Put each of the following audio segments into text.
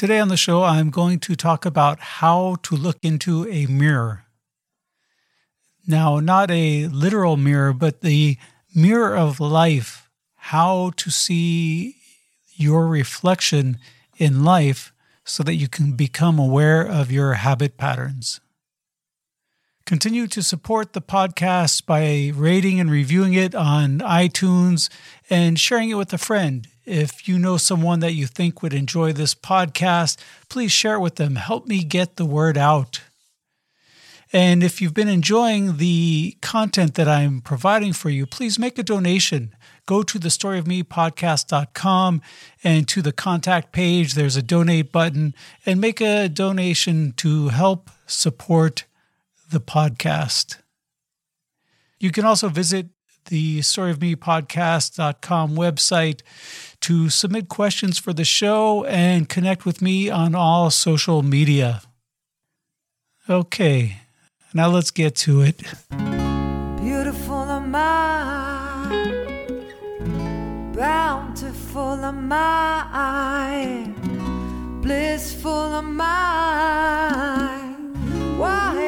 Today on the show, I'm going to talk about how to look into a mirror. Now, not a literal mirror, but the mirror of life, how to see your reflection in life so that you can become aware of your habit patterns. Continue to support the podcast by rating and reviewing it on iTunes and sharing it with a friend. If you know someone that you think would enjoy this podcast, please share it with them. Help me get the word out. And if you've been enjoying the content that I'm providing for you, please make a donation. Go to the storyofmepodcast.com and to the contact page, there's a donate button, and make a donation to help support the podcast. You can also visit the storyofmepodcast.com website to submit questions for the show and connect with me on all social media. Okay, now let's get to it. Beautiful am I, bountiful am I, blissful am I. Why,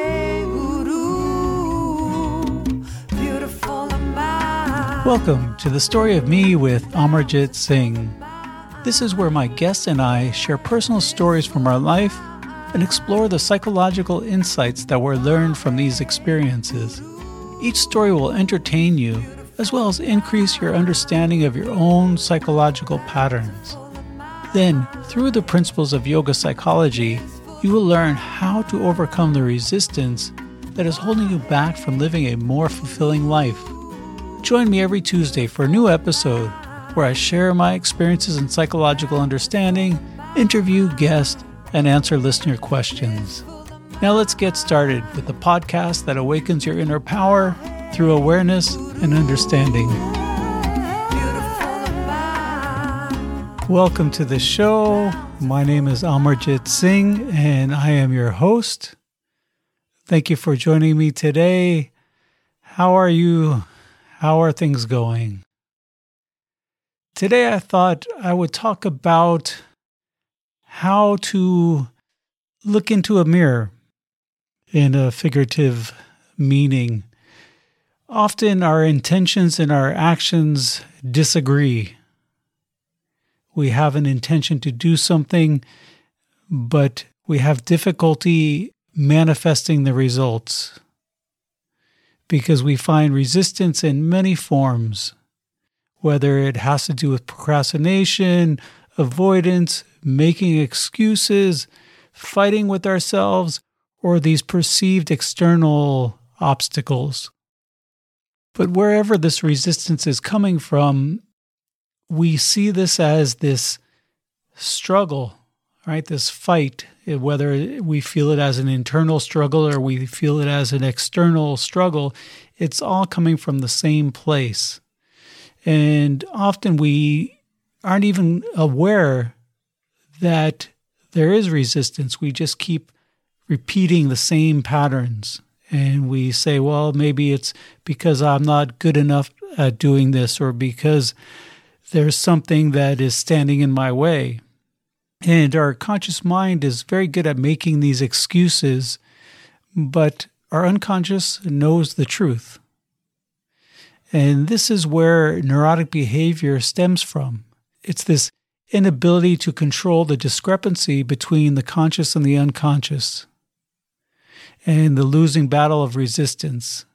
Welcome to the story of me with Amarjit Singh. This is where my guests and I share personal stories from our life and explore the psychological insights that were learned from these experiences. Each story will entertain you as well as increase your understanding of your own psychological patterns. Then, through the principles of yoga psychology, you will learn how to overcome the resistance that is holding you back from living a more fulfilling life. Join me every Tuesday for a new episode where I share my experiences in psychological understanding, interview guests, and answer listener questions. Now let's get started with the podcast that awakens your inner power through awareness and understanding. Welcome to the show. My name is Amarjit Singh, and I am your host. Thank you for joining me today. How are you? How are things going? Today, I thought I would talk about how to look into a mirror in a figurative meaning. Often, our intentions and our actions disagree we have an intention to do something, but we have difficulty manifesting the results because we find resistance in many forms, whether it has to do with procrastination, avoidance, making excuses, fighting with ourselves, or these perceived external obstacles. But wherever this resistance is coming from, we see this as this struggle, right? This fight, eh, whether we feel it as an internal struggle or we feel it as an external struggle, it's all coming from the same place. And often we aren't even aware that there is resistance. We just keep repeating the same patterns. And we say, well, maybe it's because I'm not good enough at doing this or because there's something that is standing in my way. And our conscious mind is very good at making these excuses, but our unconscious knows the truth. And this is where neurotic behavior stems from. It's this inability to control the discrepancy between the conscious and the unconscious, and the losing battle of resistance.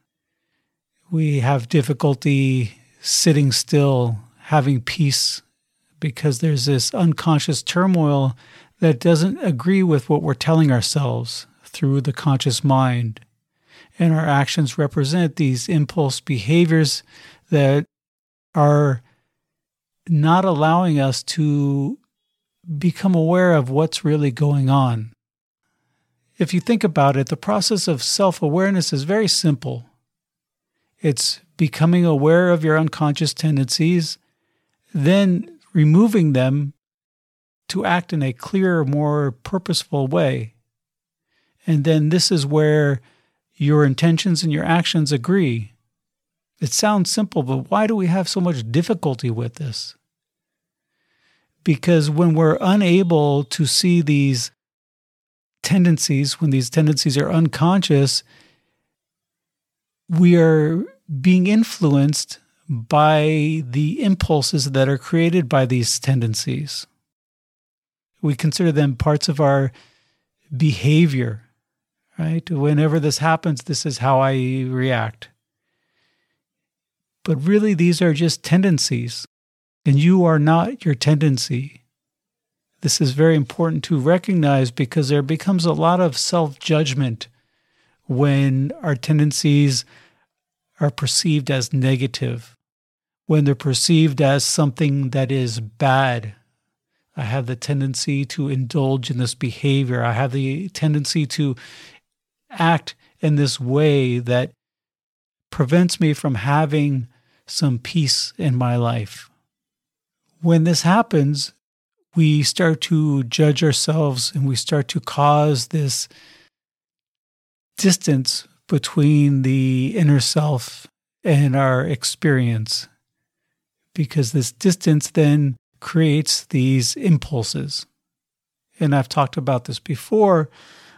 We have difficulty sitting still having peace because there's this unconscious turmoil that doesn't agree with what we're telling ourselves through the conscious mind. And our actions represent these impulse behaviors that are not allowing us to become aware of what's really going on. If you think about it, the process of self awareness is very simple. It's becoming aware of your unconscious tendencies then removing them to act in a clearer, more purposeful way. And then this is where your intentions and your actions agree. It sounds simple, but why do we have so much difficulty with this? Because when we're unable to see these tendencies, when these tendencies are unconscious, we are being influenced by the impulses that are created by these tendencies. We consider them parts of our behavior, right? Whenever this happens, this is how I react. But really, these are just tendencies, and you are not your tendency. This is very important to recognize because there becomes a lot of self judgment when our tendencies are perceived as negative, when they're perceived as something that is bad. I have the tendency to indulge in this behavior. I have the tendency to act in this way that prevents me from having some peace in my life. When this happens, we start to judge ourselves and we start to cause this distance between the inner self and our experience. Because this distance then creates these impulses. And I've talked about this before.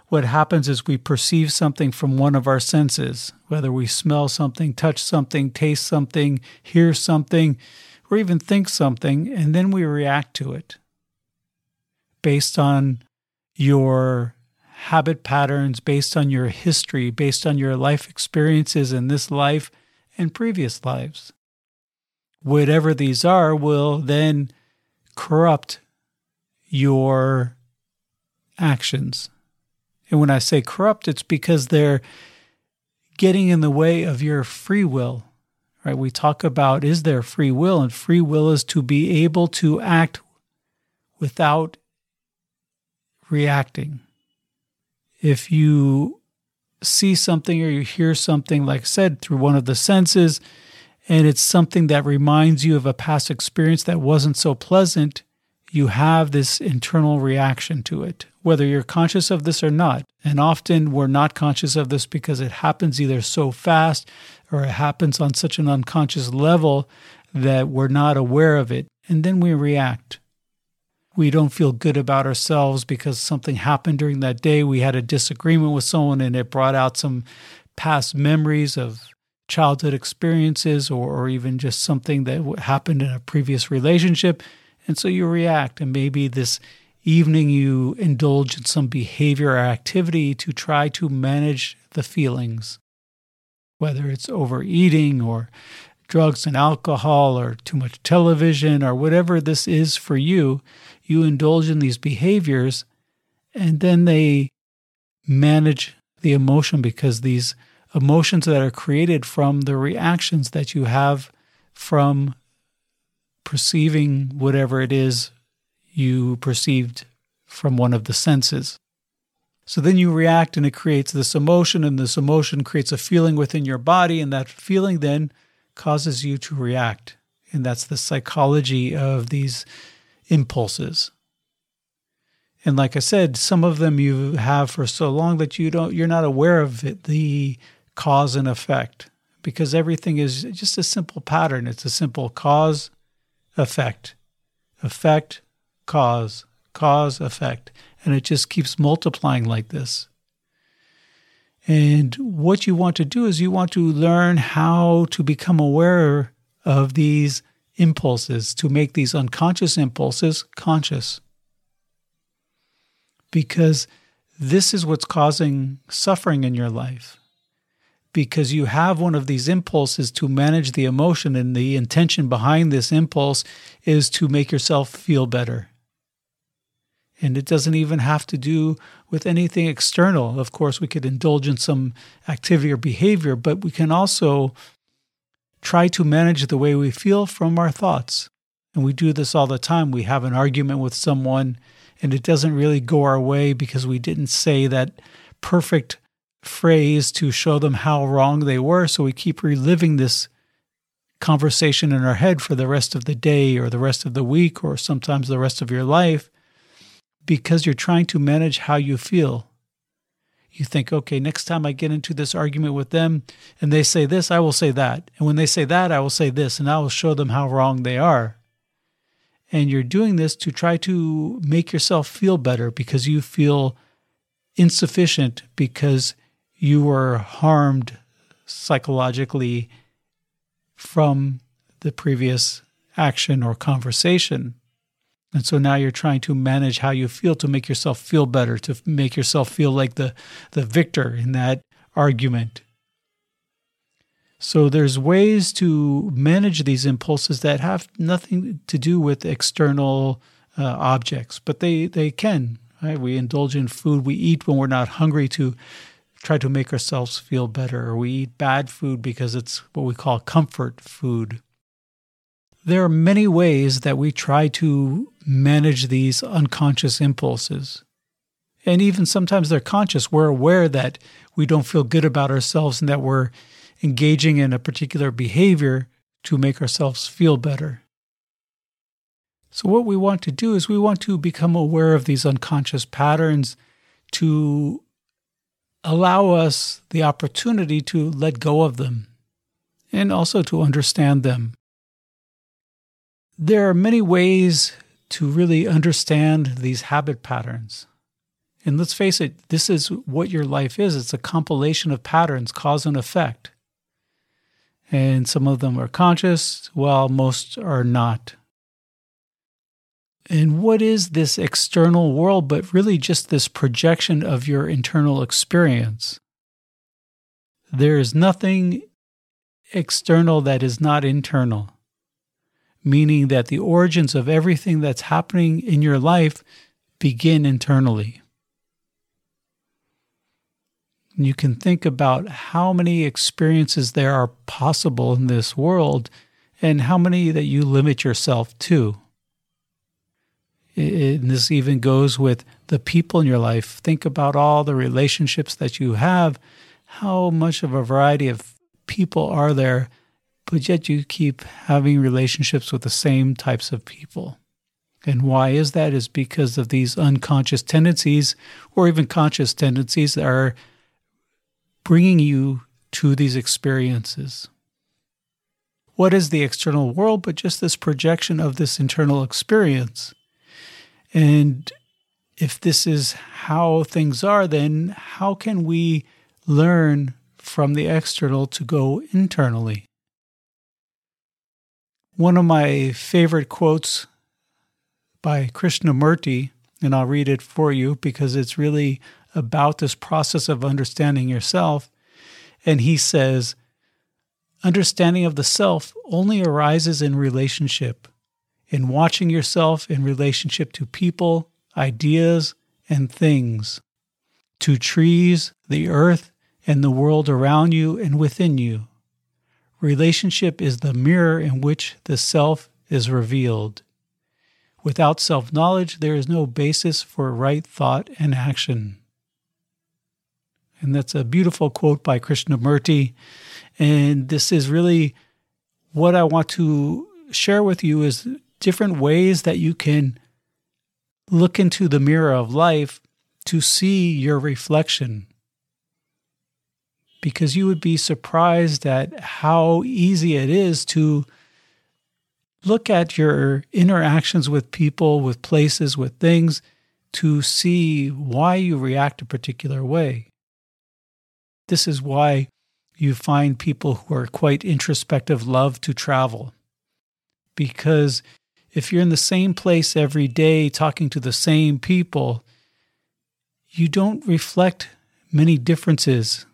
What happens is we perceive something from one of our senses, whether we smell something, touch something, taste something, hear something, or even think something, and then we react to it based on your habit patterns based on your history, based on your life experiences in this life and previous lives. Whatever these are will then corrupt your actions. And when I say corrupt, it's because they're getting in the way of your free will. Right? We talk about is there free will, and free will is to be able to act without reacting if you see something or you hear something, like I said, through one of the senses, and it's something that reminds you of a past experience that wasn't so pleasant, you have this internal reaction to it, whether you're conscious of this or not. And often we're not conscious of this because it happens either so fast or it happens on such an unconscious level that we're not aware of it. And then we react we don't feel good about ourselves because something happened during that day. We had a disagreement with someone and it brought out some past memories of childhood experiences or, or even just something that happened in a previous relationship. And so you react. And maybe this evening you indulge in some behavior or activity to try to manage the feelings, whether it's overeating or drugs and alcohol or too much television or whatever this is for you you indulge in these behaviors and then they manage the emotion because these emotions that are created from the reactions that you have from perceiving whatever it is you perceived from one of the senses. So then you react and it creates this emotion, and this emotion creates a feeling within your body, and that feeling then causes you to react. And that's the psychology of these impulses. And like I said, some of them you have for so long that you don't you're not aware of it, the cause and effect because everything is just a simple pattern. It's a simple cause, effect, effect, cause, cause, effect. And it just keeps multiplying like this. And what you want to do is you want to learn how to become aware of these impulses, to make these unconscious impulses conscious. Because this is what's causing suffering in your life. Because you have one of these impulses to manage the emotion, and the intention behind this impulse is to make yourself feel better. And it doesn't even have to do with anything external. Of course, we could indulge in some activity or behavior, but we can also try to manage the way we feel from our thoughts. And we do this all the time. We have an argument with someone and it doesn't really go our way because we didn't say that perfect phrase to show them how wrong they were. So we keep reliving this conversation in our head for the rest of the day or the rest of the week or sometimes the rest of your life because you're trying to manage how you feel you think, okay, next time I get into this argument with them and they say this, I will say that. And when they say that, I will say this, and I will show them how wrong they are. And you're doing this to try to make yourself feel better because you feel insufficient because you were harmed psychologically from the previous action or conversation. And so now you're trying to manage how you feel to make yourself feel better, to make yourself feel like the, the victor in that argument. So there's ways to manage these impulses that have nothing to do with external uh, objects, but they, they can. Right? We indulge in food. We eat when we're not hungry to try to make ourselves feel better, or we eat bad food because it's what we call comfort food. There are many ways that we try to manage these unconscious impulses. And even sometimes they're conscious. We're aware that we don't feel good about ourselves and that we're engaging in a particular behavior to make ourselves feel better. So, what we want to do is we want to become aware of these unconscious patterns to allow us the opportunity to let go of them and also to understand them. There are many ways to really understand these habit patterns. And let's face it, this is what your life is it's a compilation of patterns, cause and effect. And some of them are conscious, while most are not. And what is this external world but really just this projection of your internal experience? There is nothing external that is not internal meaning that the origins of everything that's happening in your life begin internally. You can think about how many experiences there are possible in this world and how many that you limit yourself to. And this even goes with the people in your life. Think about all the relationships that you have. How much of a variety of people are there but yet you keep having relationships with the same types of people. And why is that? Is because of these unconscious tendencies or even conscious tendencies that are bringing you to these experiences. What is the external world but just this projection of this internal experience? And if this is how things are, then how can we learn from the external to go internally? One of my favorite quotes by Krishnamurti, and I'll read it for you because it's really about this process of understanding yourself. And he says, Understanding of the self only arises in relationship, in watching yourself in relationship to people, ideas, and things, to trees, the earth, and the world around you and within you. Relationship is the mirror in which the self is revealed. Without self knowledge, there is no basis for right thought and action. And that's a beautiful quote by Krishnamurti. And this is really what I want to share with you is different ways that you can look into the mirror of life to see your reflection because you would be surprised at how easy it is to look at your interactions with people, with places, with things to see why you react a particular way. This is why you find people who are quite introspective love to travel. Because if you're in the same place every day talking to the same people, you don't reflect many differences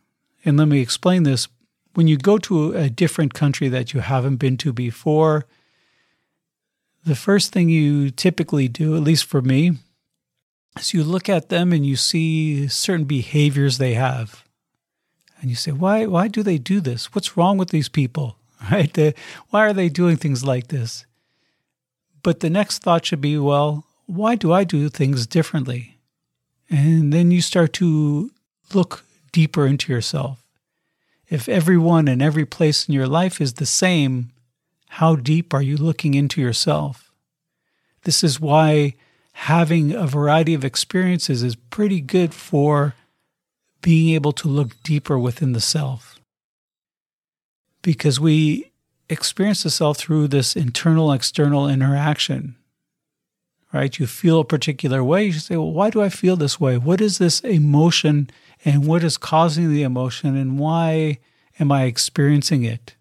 and let me explain this. When you go to a different country that you haven't been to before, the first thing you typically do, at least for me, is you look at them and you see certain behaviors they have. And you say, why, why do they do this? What's wrong with these people? Right? Why are they doing things like this? But the next thought should be, well, why do I do things differently? And then you start to look deeper into yourself. If everyone and every place in your life is the same, how deep are you looking into yourself? This is why having a variety of experiences is pretty good for being able to look deeper within the self. Because we experience the self through this internal external interaction. right? You feel a particular way. You say, well, why do I feel this way? What is this emotion and what is causing the emotion and why am I experiencing it?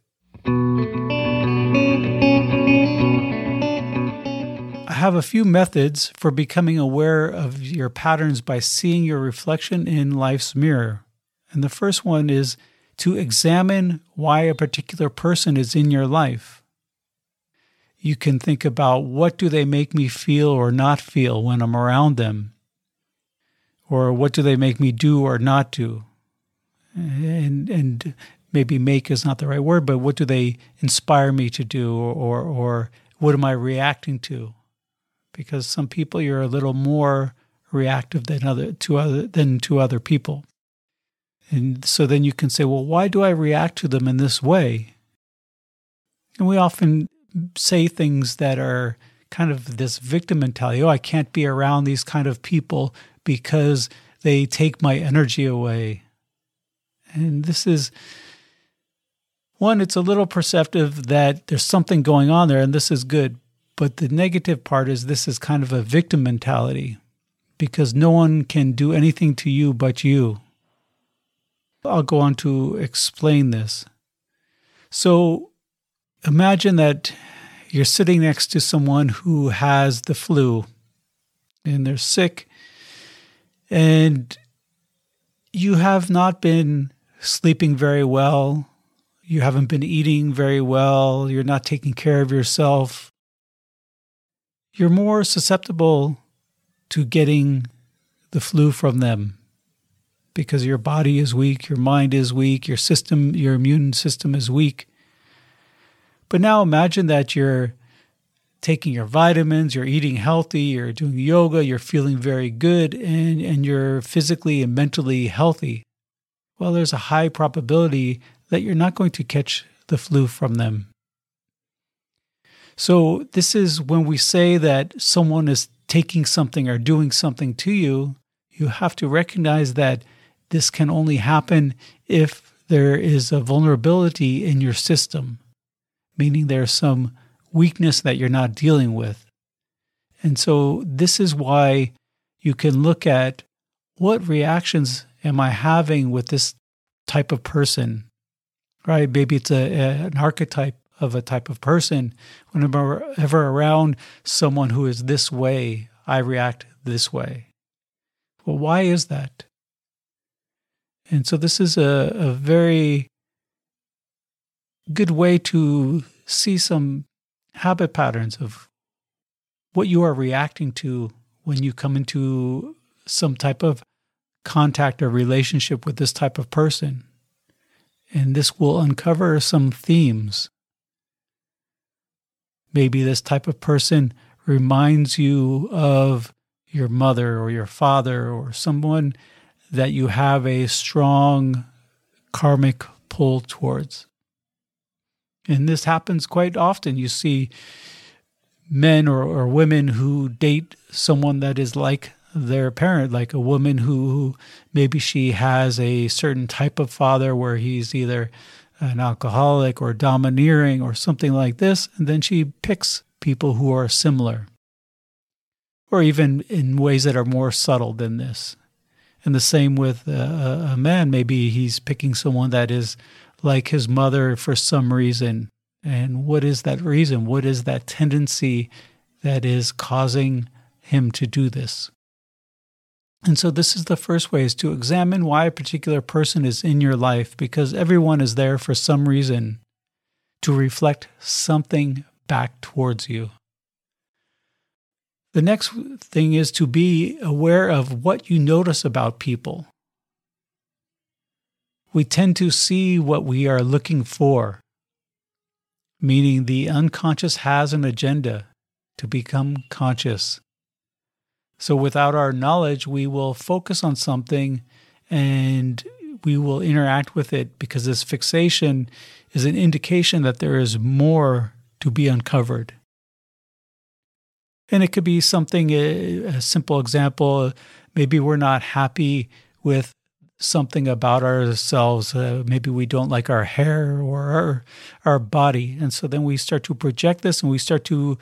I have a few methods for becoming aware of your patterns by seeing your reflection in life's mirror. And the first one is to examine why a particular person is in your life. You can think about what do they make me feel or not feel when I'm around them? Or what do they make me do or not do? And and maybe make is not the right word, but what do they inspire me to do or or what am I reacting to? Because some people you're a little more reactive than other to other than to other people. And so then you can say, well, why do I react to them in this way? And we often say things that are kind of this victim mentality. Oh, I can't be around these kind of people because they take my energy away. And this is one, it's a little perceptive that there's something going on there, and this is good. But the negative part is this is kind of a victim mentality because no one can do anything to you but you. I'll go on to explain this. So imagine that you're sitting next to someone who has the flu and they're sick, and you have not been sleeping very well. You haven't been eating very well. You're not taking care of yourself. You're more susceptible to getting the flu from them because your body is weak, your mind is weak, your system, your immune system is weak. But now imagine that you're taking your vitamins, you're eating healthy, you're doing yoga, you're feeling very good, and, and you're physically and mentally healthy. Well, there's a high probability that you're not going to catch the flu from them. So, this is when we say that someone is taking something or doing something to you, you have to recognize that this can only happen if there is a vulnerability in your system, meaning there's some weakness that you're not dealing with. And so, this is why you can look at what reactions am I having with this type of person, right? Maybe it's a, a, an archetype of a type of person. Whenever ever around someone who is this way, I react this way. Well, why is that? And so this is a, a very good way to see some habit patterns of what you are reacting to when you come into some type of contact or relationship with this type of person. And this will uncover some themes. Maybe this type of person reminds you of your mother or your father or someone that you have a strong karmic pull towards. And this happens quite often. You see men or, or women who date someone that is like their parent, like a woman who, who maybe she has a certain type of father where he's either an alcoholic or domineering or something like this, and then she picks people who are similar, or even in ways that are more subtle than this. And the same with a, a man. Maybe he's picking someone that is like his mother for some reason. And what is that reason? What is that tendency that is causing him to do this? And so this is the first way is to examine why a particular person is in your life because everyone is there for some reason to reflect something back towards you. The next thing is to be aware of what you notice about people. We tend to see what we are looking for, meaning the unconscious has an agenda to become conscious. So, without our knowledge, we will focus on something and we will interact with it because this fixation is an indication that there is more to be uncovered. And it could be something, a, a simple example. Maybe we're not happy with something about ourselves. Uh, maybe we don't like our hair or our, our body. And so then we start to project this and we start to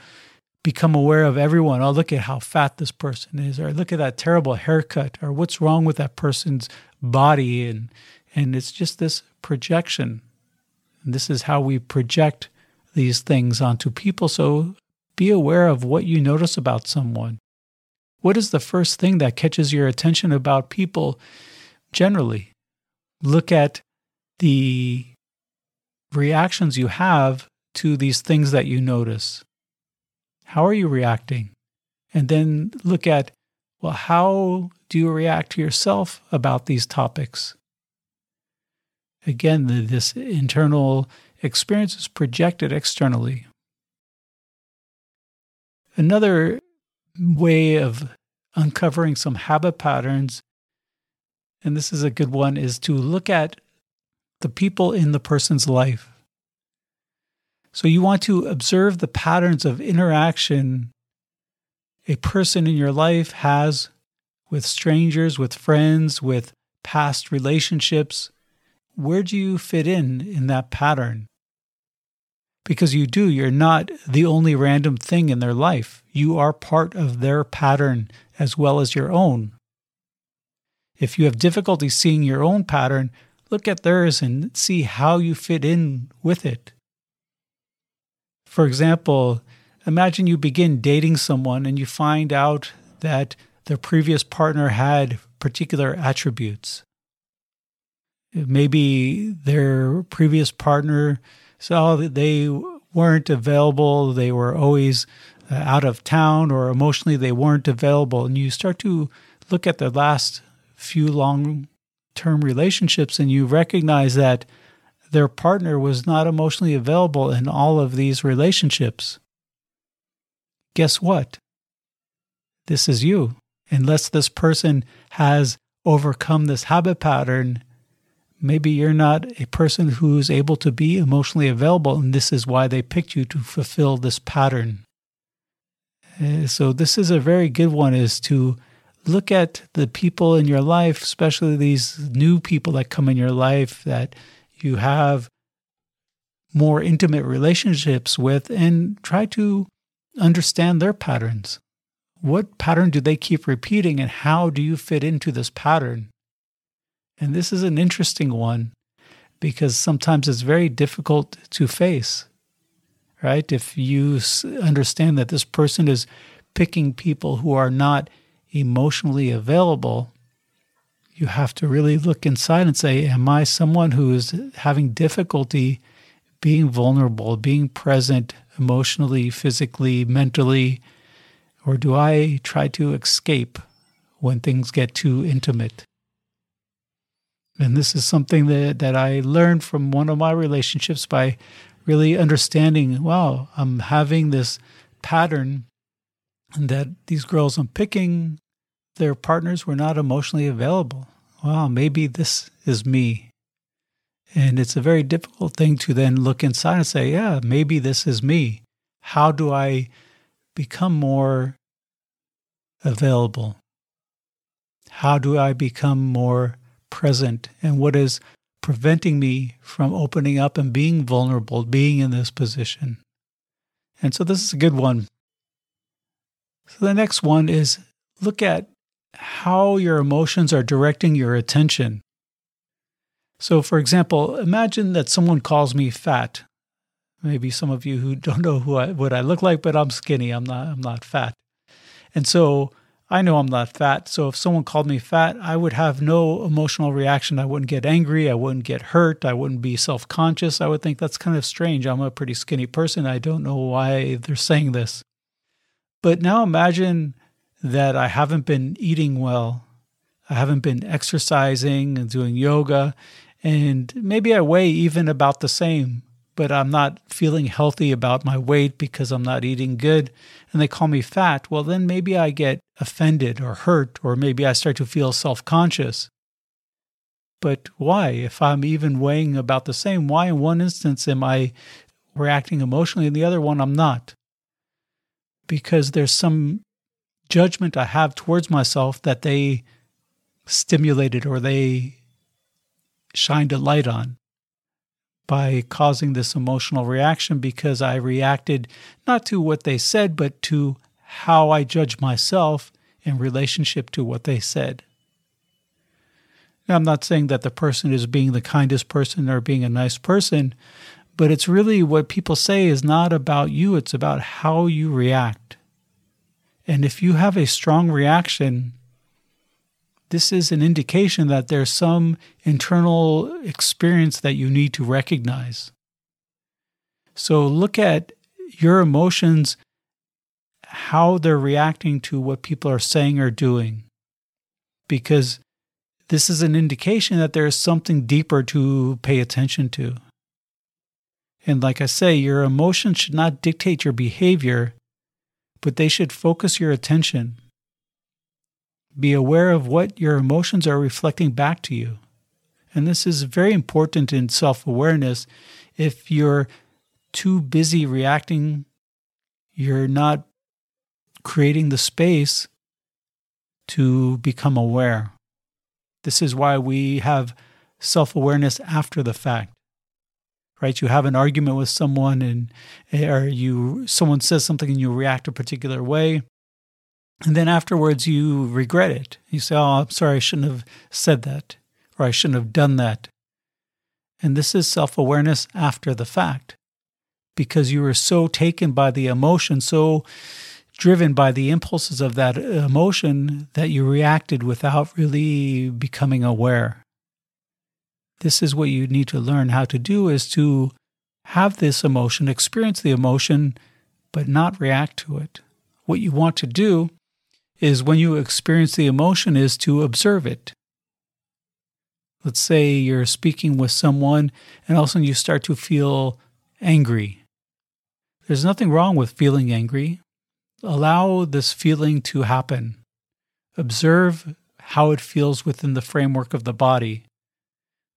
become aware of everyone. Oh, look at how fat this person is, or look at that terrible haircut, or what's wrong with that person's body. And, and it's just this projection. And this is how we project these things onto people. So be aware of what you notice about someone. What is the first thing that catches your attention about people generally? Look at the reactions you have to these things that you notice. How are you reacting? And then look at, well, how do you react to yourself about these topics? Again, this internal experience is projected externally. Another way of uncovering some habit patterns, and this is a good one, is to look at the people in the person's life. So you want to observe the patterns of interaction a person in your life has with strangers, with friends, with past relationships. Where do you fit in in that pattern? Because you do. You're not the only random thing in their life. You are part of their pattern as well as your own. If you have difficulty seeing your own pattern, look at theirs and see how you fit in with it. For example, imagine you begin dating someone and you find out that their previous partner had particular attributes. Maybe their previous partner so they weren't available. They were always uh, out of town or emotionally they weren't available. And you start to look at the last few long term relationships and you recognize that their partner was not emotionally available in all of these relationships. Guess what? This is you. Unless this person has overcome this habit pattern, Maybe you're not a person who's able to be emotionally available, and this is why they picked you to fulfill this pattern. Uh, so this is a very good one is to look at the people in your life, especially these new people that come in your life that you have more intimate relationships with and try to understand their patterns. What pattern do they keep repeating and how do you fit into this pattern? And this is an interesting one because sometimes it's very difficult to face, right? If you understand that this person is picking people who are not emotionally available, you have to really look inside and say, Am I someone who is having difficulty being vulnerable, being present emotionally, physically, mentally? Or do I try to escape when things get too intimate? And this is something that, that I learned from one of my relationships by really understanding wow, I'm having this pattern that these girls I'm picking, their partners were not emotionally available. Wow, maybe this is me. And it's a very difficult thing to then look inside and say, yeah, maybe this is me. How do I become more available? How do I become more present and what is preventing me from opening up and being vulnerable, being in this position. And so this is a good one. So the next one is look at how your emotions are directing your attention. So, for example, imagine that someone calls me fat. Maybe some of you who don't know who I, what I look like, but I'm skinny. I'm not. I'm not fat. And so I know I'm not fat. So if someone called me fat, I would have no emotional reaction. I wouldn't get angry. I wouldn't get hurt. I wouldn't be self conscious. I would think that's kind of strange. I'm a pretty skinny person. I don't know why they're saying this. But now imagine that I haven't been eating well. I haven't been exercising and doing yoga. And maybe I weigh even about the same but I'm not feeling healthy about my weight because I'm not eating good, and they call me fat, well, then maybe I get offended or hurt, or maybe I start to feel self conscious. But why? If I'm even weighing about the same, why in one instance am I reacting emotionally and the other one I'm not? Because there's some judgment I have towards myself that they stimulated or they shined a light on by causing this emotional reaction because I reacted not to what they said, but to how I judge myself in relationship to what they said. Now, I'm not saying that the person is being the kindest person or being a nice person, but it's really what people say is not about you, it's about how you react. And if you have a strong reaction, this is an indication that there's some internal experience that you need to recognize. So look at your emotions, how they're reacting to what people are saying or doing. Because this is an indication that there is something deeper to pay attention to. And like I say, your emotions should not dictate your behavior, but they should focus your attention. Be aware of what your emotions are reflecting back to you. And this is very important in self awareness. If you're too busy reacting, you're not creating the space to become aware. This is why we have self awareness after the fact. Right? You have an argument with someone and or you someone says something and you react a particular way. And then afterwards you regret it. You say, Oh, I'm sorry, I shouldn't have said that, or I shouldn't have done that. And this is self awareness after the fact because you were so taken by the emotion, so driven by the impulses of that emotion that you reacted without really becoming aware. This is what you need to learn how to do is to have this emotion, experience the emotion, but not react to it. What you want to do is when you experience the emotion is to observe it. Let's say you're speaking with someone and all of a sudden you start to feel angry. There's nothing wrong with feeling angry allow this feeling to happen. Observe how it feels within the framework of the body.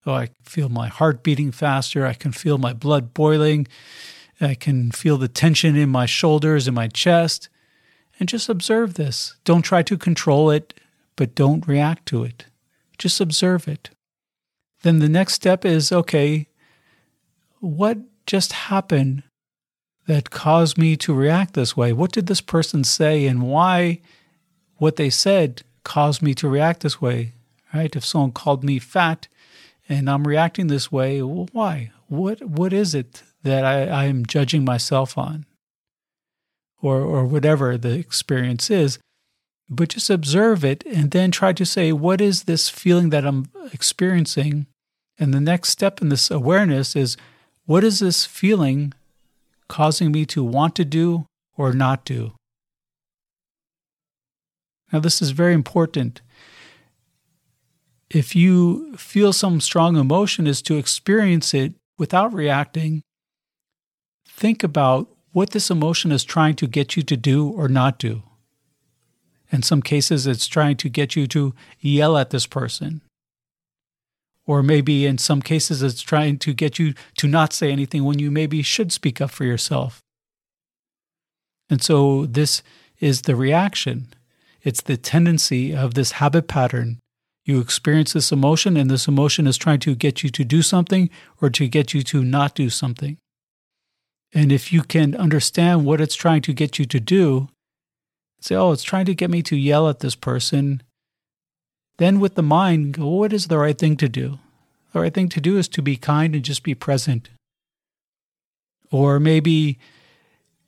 Oh, I feel my heart beating faster. I can feel my blood boiling. I can feel the tension in my shoulders and my chest. And just observe this. Don't try to control it, but don't react to it. Just observe it. Then the next step is okay, what just happened that caused me to react this way? What did this person say and why what they said caused me to react this way? Right? If someone called me fat and I'm reacting this way, well, why? What what is it that I, I'm judging myself on? Or or whatever the experience is. But just observe it and then try to say, what is this feeling that I'm experiencing? And the next step in this awareness is what is this feeling causing me to want to do or not do. Now, this is very important. If you feel some strong emotion, is to experience it without reacting. Think about what this emotion is trying to get you to do or not do. In some cases, it's trying to get you to yell at this person or maybe in some cases, it's trying to get you to not say anything when you maybe should speak up for yourself. And so, this is the reaction. It's the tendency of this habit pattern. You experience this emotion, and this emotion is trying to get you to do something or to get you to not do something. And if you can understand what it's trying to get you to do, say, oh, it's trying to get me to yell at this person then, with the mind, go, what is the right thing to do? The right thing to do is to be kind and just be present. Or maybe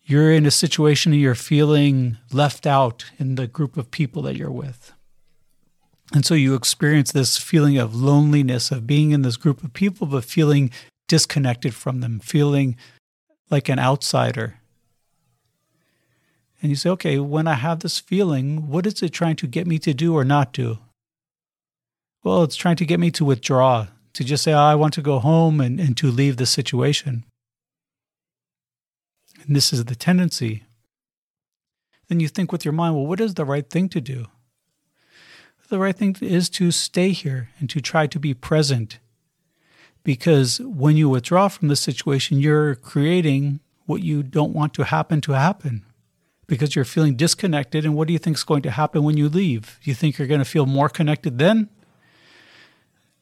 you're in a situation and you're feeling left out in the group of people that you're with. And so you experience this feeling of loneliness, of being in this group of people, but feeling disconnected from them, feeling like an outsider. And you say, okay, when I have this feeling, what is it trying to get me to do or not do? Well, it's trying to get me to withdraw, to just say, oh, I want to go home and, and to leave the situation. And this is the tendency. Then you think with your mind, well, what is the right thing to do? The right thing is to stay here and to try to be present. Because when you withdraw from the situation, you're creating what you don't want to happen to happen because you're feeling disconnected. And what do you think is going to happen when you leave? You think you're going to feel more connected then?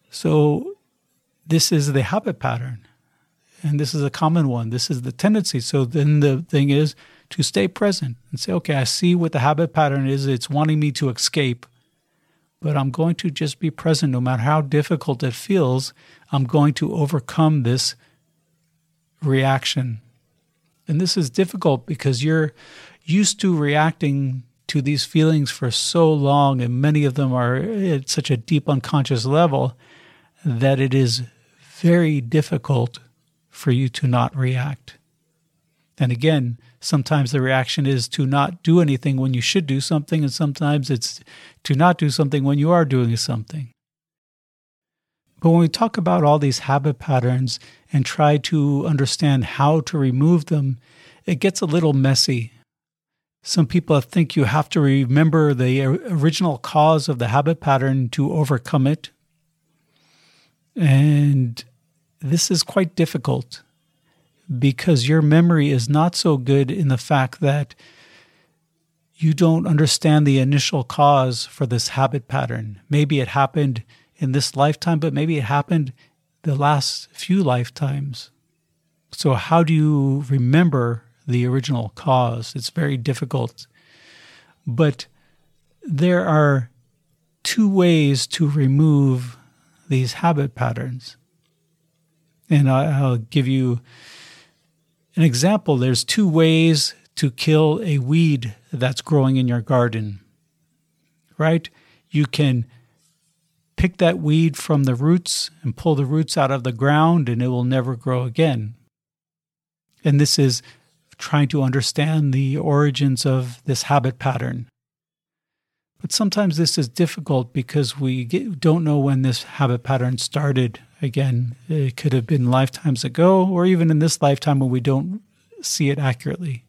So, this is the habit pattern. and this is a common one. This is the tendency. So then the thing is to stay present and say, okay, I see what the habit pattern is. It's wanting me to escape, but I'm going to just be present no matter how difficult it feels. I'm going to overcome this reaction. And this is difficult because you're used to reacting to these feelings for so long, and many of them are at such a deep unconscious level that it is very difficult for you to not react. And again, sometimes the reaction is to not do anything when you should do something, and sometimes it's to not do something when you are doing something. But when we talk about all these habit patterns and try to understand how to remove them, it gets a little messy. Some people think you have to remember the original cause of the habit pattern to overcome it. And this is quite difficult because your memory is not so good in the fact that you don't understand the initial cause for this habit pattern. Maybe it happened in this lifetime, but maybe it happened the last few lifetimes. So, how do you remember the original cause? It's very difficult. But there are two ways to remove these habit patterns. And I'll give you an example. There's two ways to kill a weed that's growing in your garden, right? You can pick that weed from the roots and pull the roots out of the ground, and it will never grow again. And this is trying to understand the origins of this habit pattern. But sometimes this is difficult because we get, don't know when this habit pattern started. Again, it could have been lifetimes ago, or even in this lifetime when we don't see it accurately.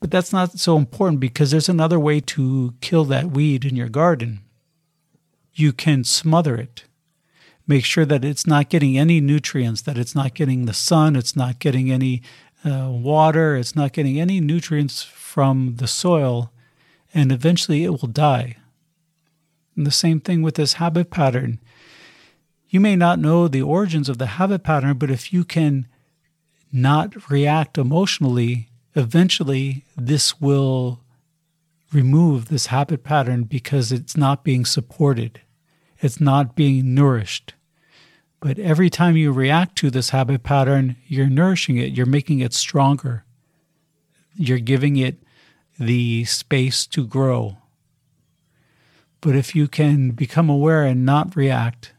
But that's not so important because there's another way to kill that weed in your garden. You can smother it. Make sure that it's not getting any nutrients, that it's not getting the sun, it's not getting any uh, water, it's not getting any nutrients from the soil and eventually it will die. And the same thing with this habit pattern. You may not know the origins of the habit pattern, but if you can not react emotionally, eventually this will remove this habit pattern because it's not being supported, it's not being nourished. But every time you react to this habit pattern, you're nourishing it, you're making it stronger, you're giving it the space to grow. But if you can become aware and not react,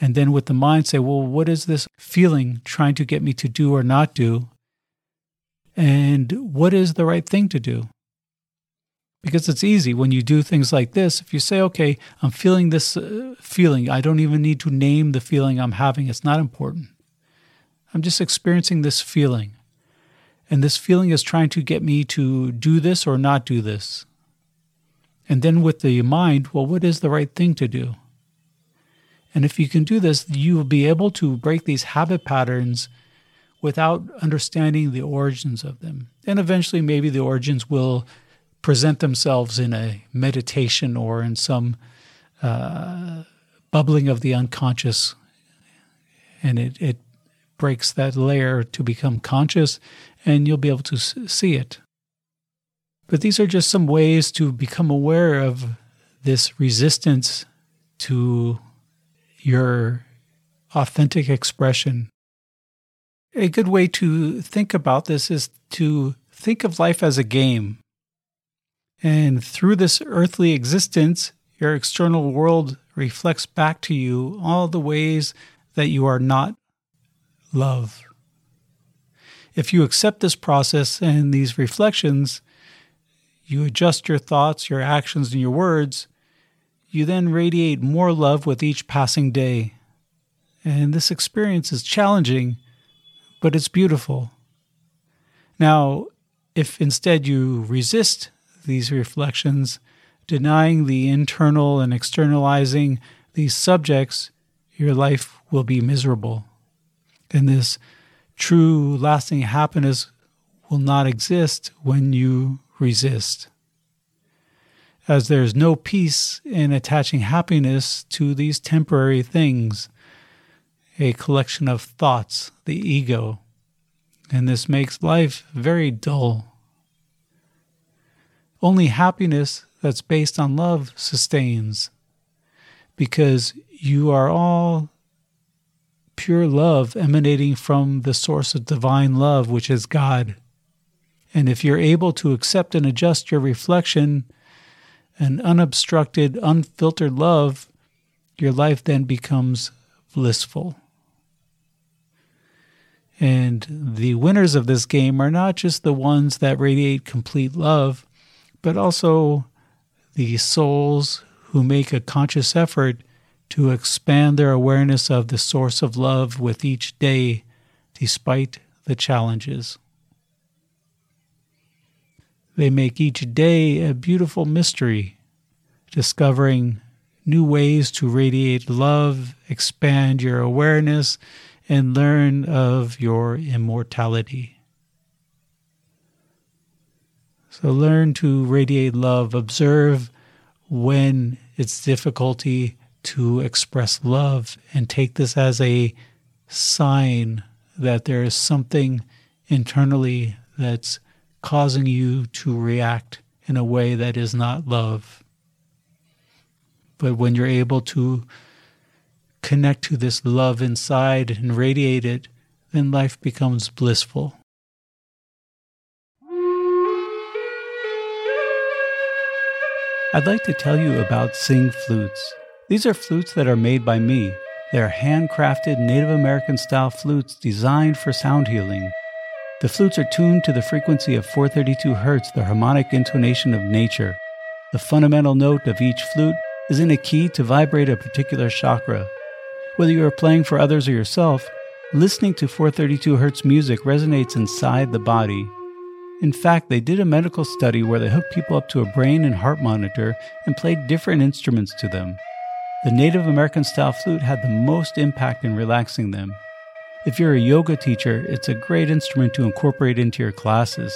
and then with the mind say, well, what is this feeling trying to get me to do or not do? And what is the right thing to do? Because it's easy when you do things like this. If you say, okay, I'm feeling this uh, feeling, I don't even need to name the feeling I'm having, it's not important. I'm just experiencing this feeling. And this feeling is trying to get me to do this or not do this. And then with the mind, well, what is the right thing to do? And if you can do this, you will be able to break these habit patterns without understanding the origins of them. And eventually, maybe the origins will present themselves in a meditation or in some uh, bubbling of the unconscious. And it, it breaks that layer to become conscious, and you'll be able to see it. But these are just some ways to become aware of this resistance to your authentic expression. A good way to think about this is to think of life as a game. And through this earthly existence, your external world reflects back to you all the ways that you are not love. If you accept this process and these reflections, you adjust your thoughts, your actions, and your words, you then radiate more love with each passing day. And this experience is challenging, but it's beautiful. Now, if instead you resist these reflections, denying the internal and externalizing these subjects, your life will be miserable and this true lasting happiness will not exist when you resist. As there's no peace in attaching happiness to these temporary things. a collection of thoughts, the ego, and this makes life very dull. Only happiness that's based on love sustains because you are all pure love emanating from the source of divine love, which is God. And if you're able to accept and adjust your reflection and unobstructed, unfiltered love, your life then becomes blissful. And the winners of this game are not just the ones that radiate complete love, but also the souls who make a conscious effort to expand their awareness of the source of love with each day, despite the challenges. They make each day a beautiful mystery, discovering new ways to radiate love, expand your awareness, and learn of your immortality. So learn to radiate love. Observe when it's difficulty to express love and take this as a sign that there is something internally that's causing you to react in a way that is not love. But when you're able to connect to this love inside and radiate it, then life becomes blissful. I'd like to tell you about Singh Flutes. These are flutes that are made by me. They are handcrafted Native American style flutes designed for sound healing. The flutes are tuned to the frequency of 432 Hz, the harmonic intonation of nature. The fundamental note of each flute is in a key to vibrate a particular chakra. Whether you are playing for others or yourself, listening to 432 Hz music resonates inside the body. In fact, they did a medical study where they hooked people up to a brain and heart monitor and played different instruments to them. The Native American style flute had the most impact in relaxing them. If you're a yoga teacher, it's a great instrument to incorporate into your classes.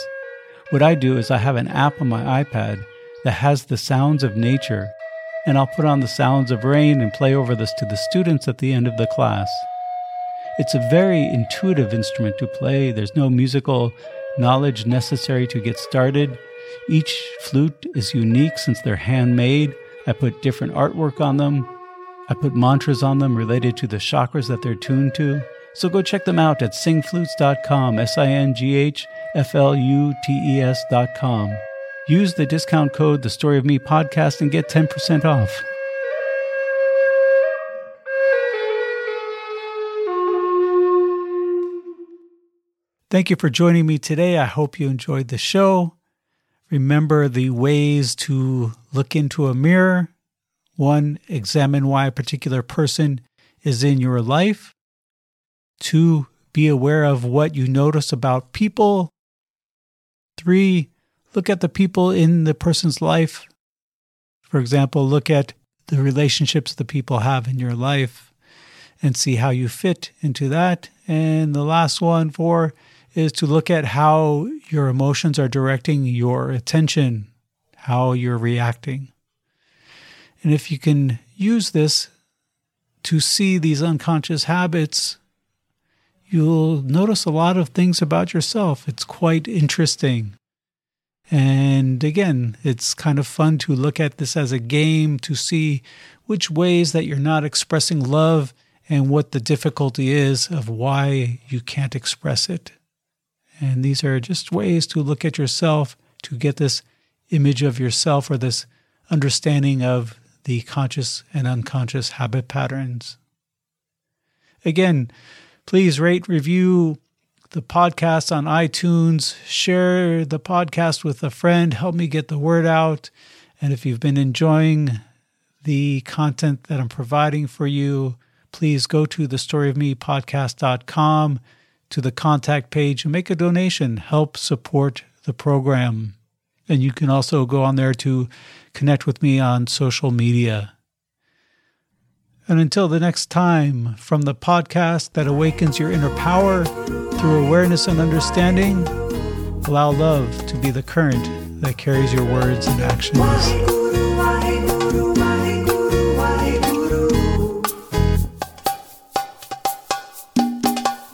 What I do is I have an app on my iPad that has the sounds of nature and I'll put on the sounds of rain and play over this to the students at the end of the class. It's a very intuitive instrument to play. There's no musical knowledge necessary to get started. Each flute is unique since they're handmade. I put different artwork on them. I put mantras on them related to the chakras that they're tuned to. So go check them out at singhflutes.com, S I N G H F L U T E S.com. Use the discount code The Story of Me podcast and get 10% off. Thank you for joining me today. I hope you enjoyed the show. Remember the ways to look into a mirror. One, examine why a particular person is in your life. Two, be aware of what you notice about people. Three, look at the people in the person's life. For example, look at the relationships the people have in your life and see how you fit into that. And the last one, four, is to look at how your emotions are directing your attention, how you're reacting. And if you can use this to see these unconscious habits, you'll notice a lot of things about yourself. It's quite interesting. And again, it's kind of fun to look at this as a game to see which ways that you're not expressing love and what the difficulty is of why you can't express it. And these are just ways to look at yourself to get this image of yourself or this understanding of the conscious and unconscious habit patterns. Again, please rate, review, the podcast on iTunes. Share the podcast with a friend. Help me get the word out. And if you've been enjoying the content that I'm providing for you, please go to the storyofmepodcast.com to the contact page and make a donation. Help support the program. And you can also go on there to connect with me on social media. And until the next time, from the podcast that awakens your inner power through awareness and understanding, allow love to be the current that carries your words and actions.